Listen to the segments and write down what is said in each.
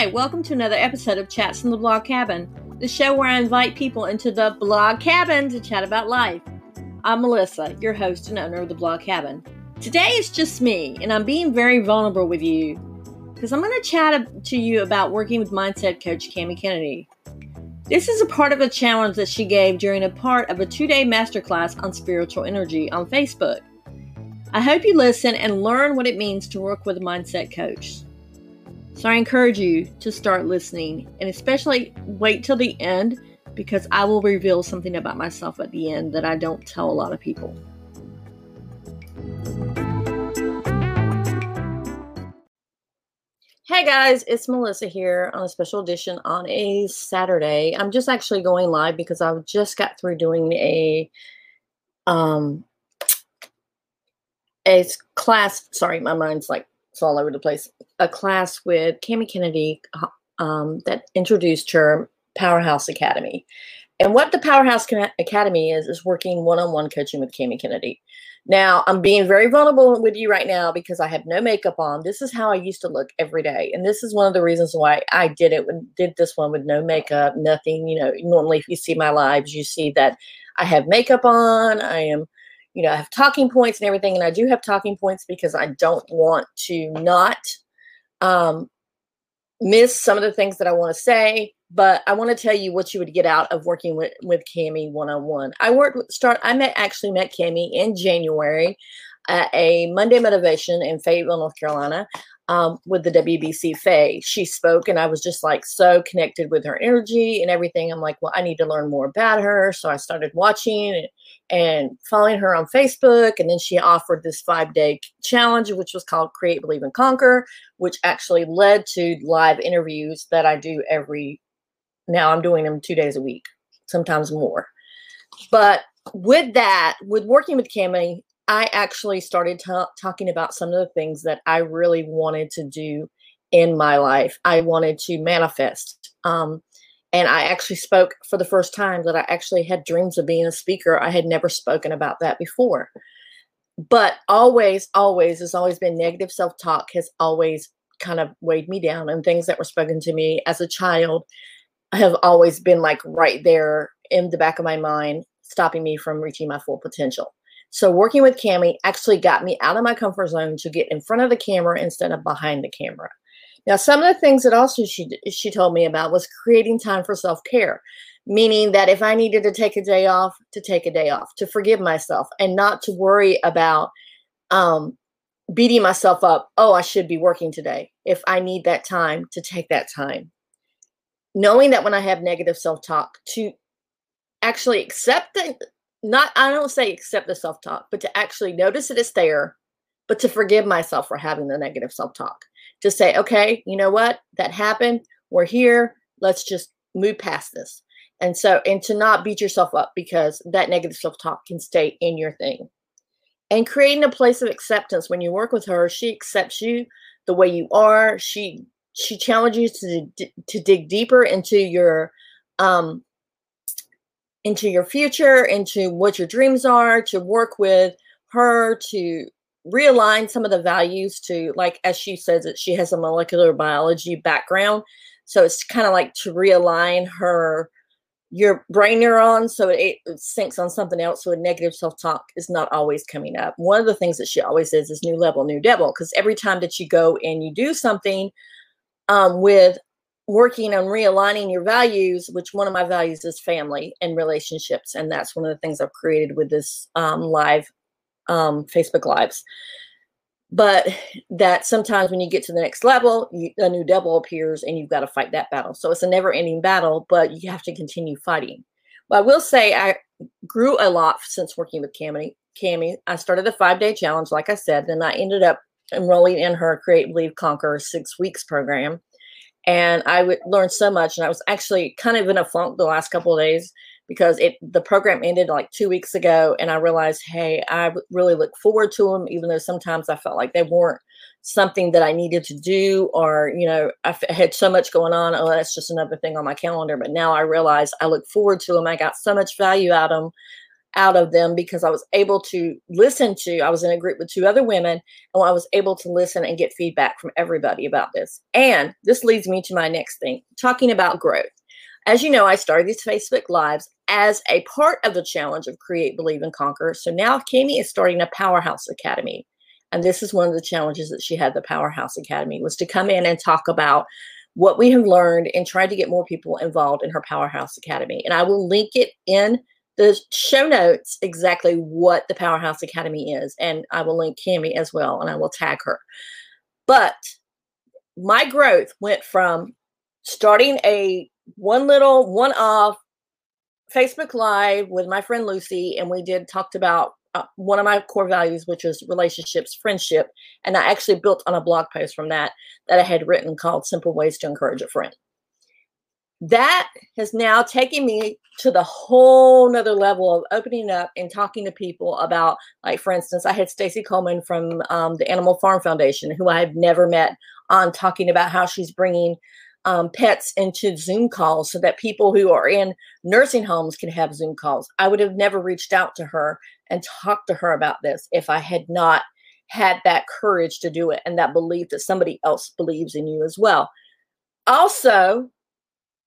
Hi, welcome to another episode of Chats in the Blog Cabin, the show where I invite people into the blog cabin to chat about life. I'm Melissa, your host and owner of the blog cabin. Today it's just me, and I'm being very vulnerable with you because I'm going to chat to you about working with mindset coach Camy Kennedy. This is a part of a challenge that she gave during a part of a two day masterclass on spiritual energy on Facebook. I hope you listen and learn what it means to work with a mindset coach. So I encourage you to start listening and especially wait till the end because I will reveal something about myself at the end that I don't tell a lot of people. Hey guys, it's Melissa here on a special edition on a Saturday. I'm just actually going live because I just got through doing a um a class. Sorry, my mind's like it's all over the place. A class with Camy Kennedy um, that introduced her Powerhouse Academy. And what the Powerhouse Academy is, is working one on one coaching with Camy Kennedy. Now, I'm being very vulnerable with you right now because I have no makeup on. This is how I used to look every day. And this is one of the reasons why I did it, did this one with no makeup, nothing. You know, normally if you see my lives, you see that I have makeup on. I am you know, I have talking points and everything, and I do have talking points because I don't want to not um, miss some of the things that I want to say. But I want to tell you what you would get out of working with with Camy one on one. I worked with start. I met actually met Camy in January at a Monday Motivation in Fayetteville, North Carolina um, with the WBC Faye. She spoke, and I was just like so connected with her energy and everything. I'm like, well, I need to learn more about her. So I started watching and, and following her on Facebook. And then she offered this five day challenge, which was called Create, Believe, and Conquer, which actually led to live interviews that I do every now. I'm doing them two days a week, sometimes more. But with that, with working with Camy, I actually started t- talking about some of the things that I really wanted to do in my life. I wanted to manifest. Um, and I actually spoke for the first time that I actually had dreams of being a speaker. I had never spoken about that before. But always, always, has always been negative self talk, has always kind of weighed me down. And things that were spoken to me as a child have always been like right there in the back of my mind, stopping me from reaching my full potential. So working with Camy actually got me out of my comfort zone to get in front of the camera instead of behind the camera. Now, some of the things that also she she told me about was creating time for self care, meaning that if I needed to take a day off, to take a day off, to forgive myself, and not to worry about um, beating myself up. Oh, I should be working today. If I need that time, to take that time. Knowing that when I have negative self talk, to actually accept that not I don't say accept the self-talk, but to actually notice that it's there, but to forgive myself for having the negative self-talk. To say, okay, you know what? That happened. We're here. Let's just move past this. And so, and to not beat yourself up because that negative self-talk can stay in your thing. And creating a place of acceptance when you work with her, she accepts you the way you are. She she challenges you to to dig deeper into your um into your future, into what your dreams are, to work with her to realign some of the values to like as she says that she has a molecular biology background. So it's kind of like to realign her your brain neurons so it, it syncs on something else so a negative self-talk is not always coming up. One of the things that she always says is new level new devil because every time that you go and you do something um, with working on realigning your values, which one of my values is family and relationships. And that's one of the things I've created with this um, live um, Facebook Lives. But that sometimes when you get to the next level, you, a new devil appears and you've got to fight that battle. So it's a never ending battle, but you have to continue fighting. But I will say I grew a lot since working with Camy. Camy, I started the five day challenge, like I said, then I ended up enrolling in her Create, Believe, Conquer six weeks program and I would learn so much. And I was actually kind of in a funk the last couple of days because it the program ended like two weeks ago, and I realized, hey, I really look forward to them, even though sometimes I felt like they weren't something that I needed to do, or you know, I had so much going on. Oh, that's just another thing on my calendar. But now I realize I look forward to them. I got so much value out of them out of them because I was able to listen to, I was in a group with two other women, and I was able to listen and get feedback from everybody about this. And this leads me to my next thing talking about growth. As you know, I started these Facebook Lives as a part of the challenge of Create, Believe, and Conquer. So now Camy is starting a Powerhouse Academy. And this is one of the challenges that she had, the Powerhouse Academy, was to come in and talk about what we have learned and try to get more people involved in her Powerhouse Academy. And I will link it in the show notes exactly what the Powerhouse Academy is. And I will link Camy as well, and I will tag her. But my growth went from starting a one little one off Facebook Live with my friend Lucy, and we did talked about uh, one of my core values, which is relationships, friendship, and I actually built on a blog post from that that I had written called "Simple Ways to Encourage a Friend." That has now taken me to the whole nother level of opening up and talking to people about, like, for instance, I had Stacy Coleman from um, the Animal Farm Foundation, who i have never met, on talking about how she's bringing um, pets into Zoom calls so that people who are in nursing homes can have Zoom calls. I would have never reached out to her and talked to her about this if I had not had that courage to do it and that belief that somebody else believes in you as well. Also,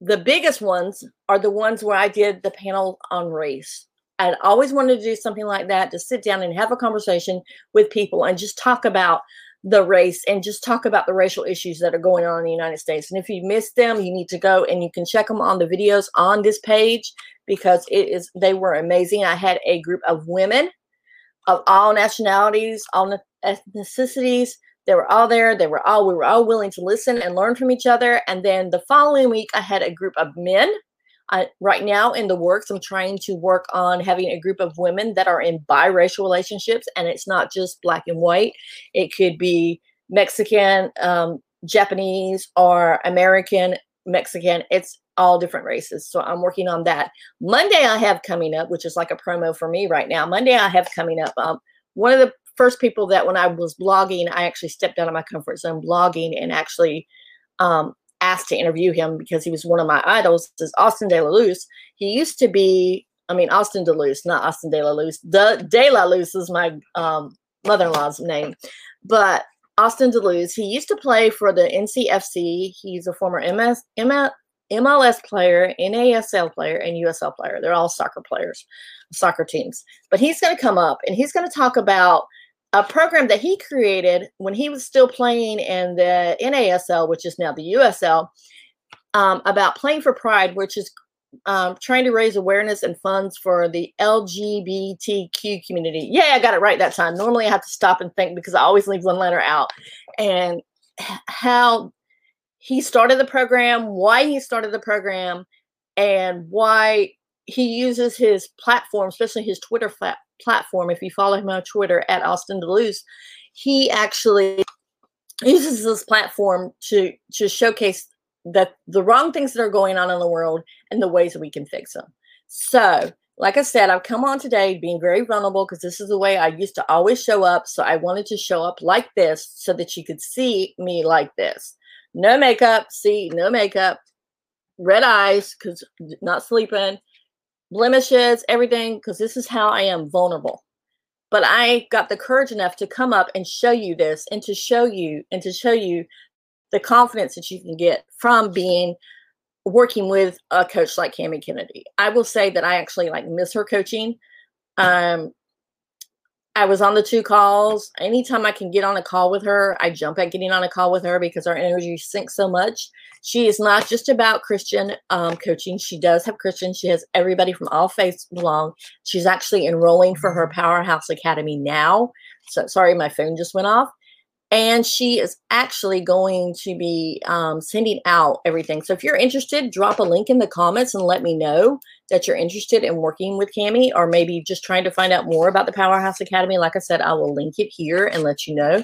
the biggest ones are the ones where I did the panel on race. I'd always wanted to do something like that to sit down and have a conversation with people and just talk about the race and just talk about the racial issues that are going on in the United States. And if you missed them, you need to go and you can check them on the videos on this page because it is they were amazing. I had a group of women of all nationalities, all ethnicities. They were all there. They were all we were all willing to listen and learn from each other. And then the following week, I had a group of men I, right now in the works, I'm trying to work on having a group of women that are in biracial relationships, and it's not just black and white. It could be Mexican, um, Japanese, or American, Mexican. It's all different races. So I'm working on that. Monday I have coming up, which is like a promo for me right now. Monday I have coming up. Um, one of the first people that when I was blogging, I actually stepped out of my comfort zone blogging and actually um, asked to interview him because he was one of my idols is Austin De La Luz. He used to be, I mean, Austin da Luz, not Austin De La Luz. De, De La Luz is my um, mother-in-law's name. But Austin da Luz, he used to play for the NCFC. He's a former MS, MLS player, NASL player, and USL player. They're all soccer players, soccer teams. But he's going to come up and he's going to talk about – a program that he created when he was still playing in the NASL, which is now the USL, um, about playing for Pride, which is um, trying to raise awareness and funds for the LGBTQ community. Yeah, I got it right that time. Normally, I have to stop and think because I always leave one letter out. And how he started the program, why he started the program, and why he uses his platform, especially his Twitter flat, platform. If you follow him on Twitter at Austin da Luz, he actually uses this platform to to showcase that the wrong things that are going on in the world and the ways that we can fix them. So, like I said, I've come on today being very vulnerable because this is the way I used to always show up. So I wanted to show up like this so that you could see me like this. No makeup, see, no makeup, red eyes because not sleeping, blemishes, everything, because this is how I am vulnerable. But I got the courage enough to come up and show you this and to show you and to show you the confidence that you can get from being working with a coach like Camy Kennedy. I will say that I actually like miss her coaching. Um, I was on the two calls. Anytime I can get on a call with her, I jump at getting on a call with her because our energy syncs so much. She is not just about Christian um, coaching. She does have Christian. She has everybody from all faiths belong. She's actually enrolling for her Powerhouse Academy now. So sorry, my phone just went off and she is actually going to be um, sending out everything. So if you're interested, drop a link in the comments and let me know that you're interested in working with Camy or maybe just trying to find out more about the Powerhouse Academy. Like I said, I will link it here and let you know.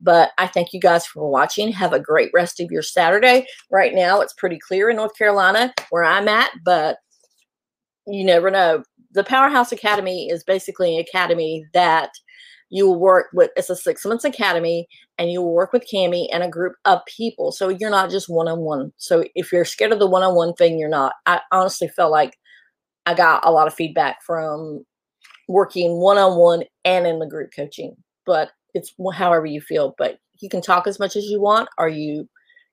But I thank you guys for watching. Have a great rest of your Saturday. Right now, it's pretty clear in North Carolina where I'm at, but you never know. The Powerhouse Academy is basically an academy that – you will work with it's a six months academy and you will work with camy and a group of people so you're not just one-on-one so if you're scared of the one-on-one thing you're not i honestly felt like i got a lot of feedback from working one on one and in the group coaching. But it's however you feel. But you can talk as much as you want, or you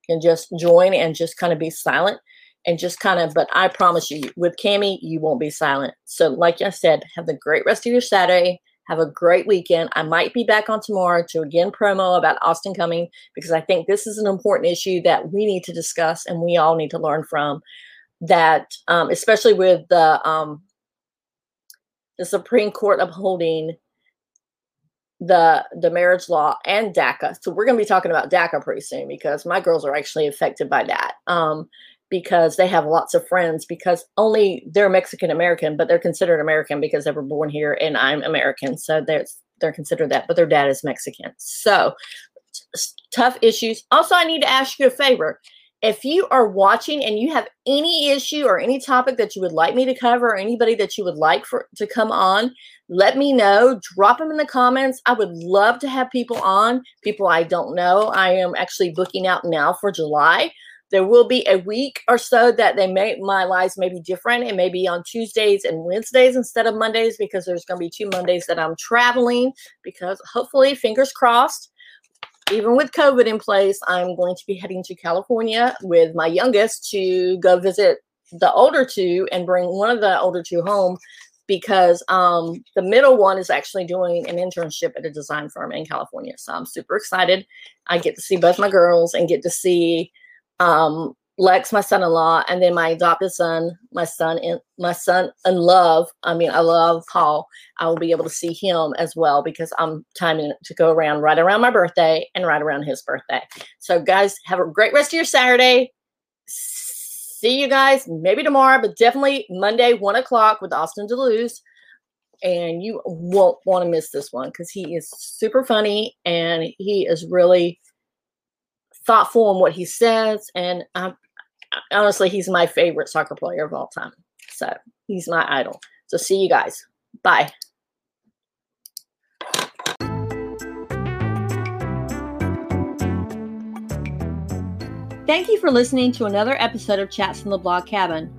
can just join and just kind of be silent and just kind of. But I promise you, with Camy, you won't be silent. So, like I said, have the great rest of your Saturday. Have a great weekend. I might be back on tomorrow to again promo about Austin coming because I think this is an important issue that we need to discuss and we all need to learn from. That, um, especially with the um, the Supreme Court upholding the the marriage law and DACA. So we're going to be talking about DACA pretty soon because my girls are actually affected by that. Um, because they have lots of friends because only they're Mexican American, but they're considered American because they were born here and I'm American. So they're they're considered that, but their dad is Mexican. So tough issues. Also, I need to ask you a favor. If you are watching and you have any issue or any topic that you would like me to cover or anybody that you would like for to come on, let me know. Drop them in the comments. I would love to have people on, people I don't know. I am actually booking out now for July. There will be a week or so that they may my lives may be different. It may be on Tuesdays and Wednesdays instead of Mondays because there's going to be two Mondays that I'm traveling because hopefully, fingers crossed, even with COVID in place, I'm going to be heading to California with my youngest to go visit the older two and bring one of the older two home because um, the middle one is actually doing an internship at a design firm in California. So I'm super excited. I get to see both my girls and get to see um, Lex, my son-in-law, and then my adopted son, my son in my son in love. I mean, I love Paul. I will be able to see him as well because I'm timing to go around right around my birthday and right around his birthday. So, guys, have a great rest of your Saturday. See you guys maybe tomorrow, but definitely Monday, one o'clock with Austin da Luz. And you won't want to miss this one because he is super funny and he is really thoughtful in what he says. And um, honestly, he's my favorite soccer player of all time. So he's my idol. So see you guys. Bye. Thank you for listening to another episode of Chats in the Blog Cabin.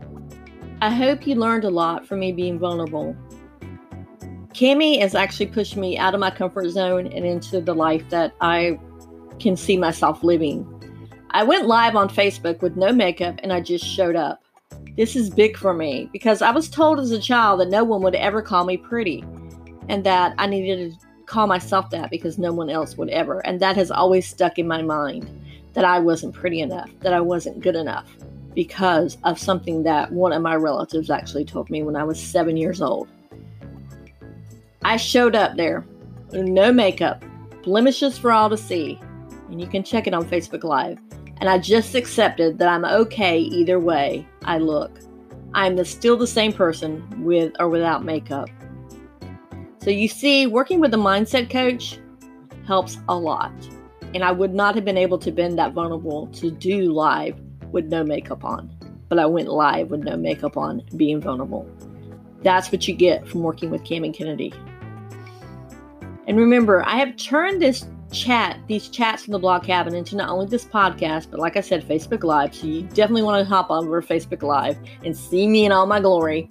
I hope you learned a lot from me being vulnerable. Camy has actually pushed me out of my comfort zone and into the life that I can see myself living. I went live on Facebook with no makeup and I just showed up. This is big for me because I was told as a child that no one would ever call me pretty and that I needed to call myself that because no one else would ever. And that has always stuck in my mind that I wasn't pretty enough, that I wasn't good enough because of something that one of my relatives actually told me when I was seven years old. I showed up there, no makeup, blemishes for all to see, and you can check it on Facebook Live. And I just accepted that I'm okay either way I look. I'm the, still the same person with or without makeup. So you see, working with a mindset coach helps a lot. And I would not have been able to been that vulnerable to do live with no makeup on. But I went live with no makeup on, being vulnerable. That's what you get from working with Camy Kennedy. And remember, I have turned this chat, these chats in the blog cabin into not only this podcast, but like I said, Facebook Live. So you definitely want to hop over Facebook Live and see me in all my glory.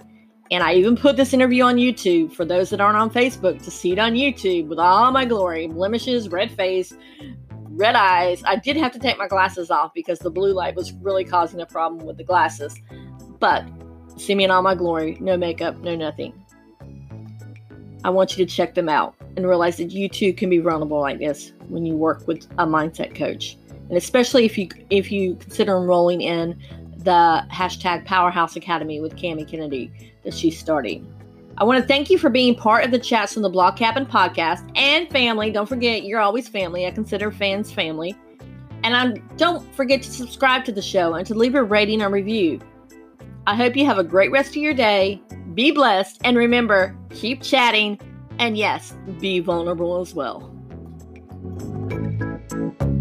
And I even put this interview on YouTube for those that aren't on Facebook to see it on YouTube with all my glory blemishes, red face, red eyes. I did have to take my glasses off because the blue light was really causing a problem with the glasses. But see me in all my glory, no makeup, no nothing. I want you to check them out and realize that you too can be vulnerable like this when you work with a mindset coach. And especially if you if you consider enrolling in the hashtag Powerhouse Academy with Camy Kennedy that she's starting. I want to thank you for being part of the Chats on the Blog Cabin podcast and family. Don't forget, you're always family. I consider fans family. And I don't forget to subscribe to the show and to leave a rating or review. I hope you have a great rest of your day. Be blessed. And remember, keep chatting and yes, be vulnerable as well. Thank you.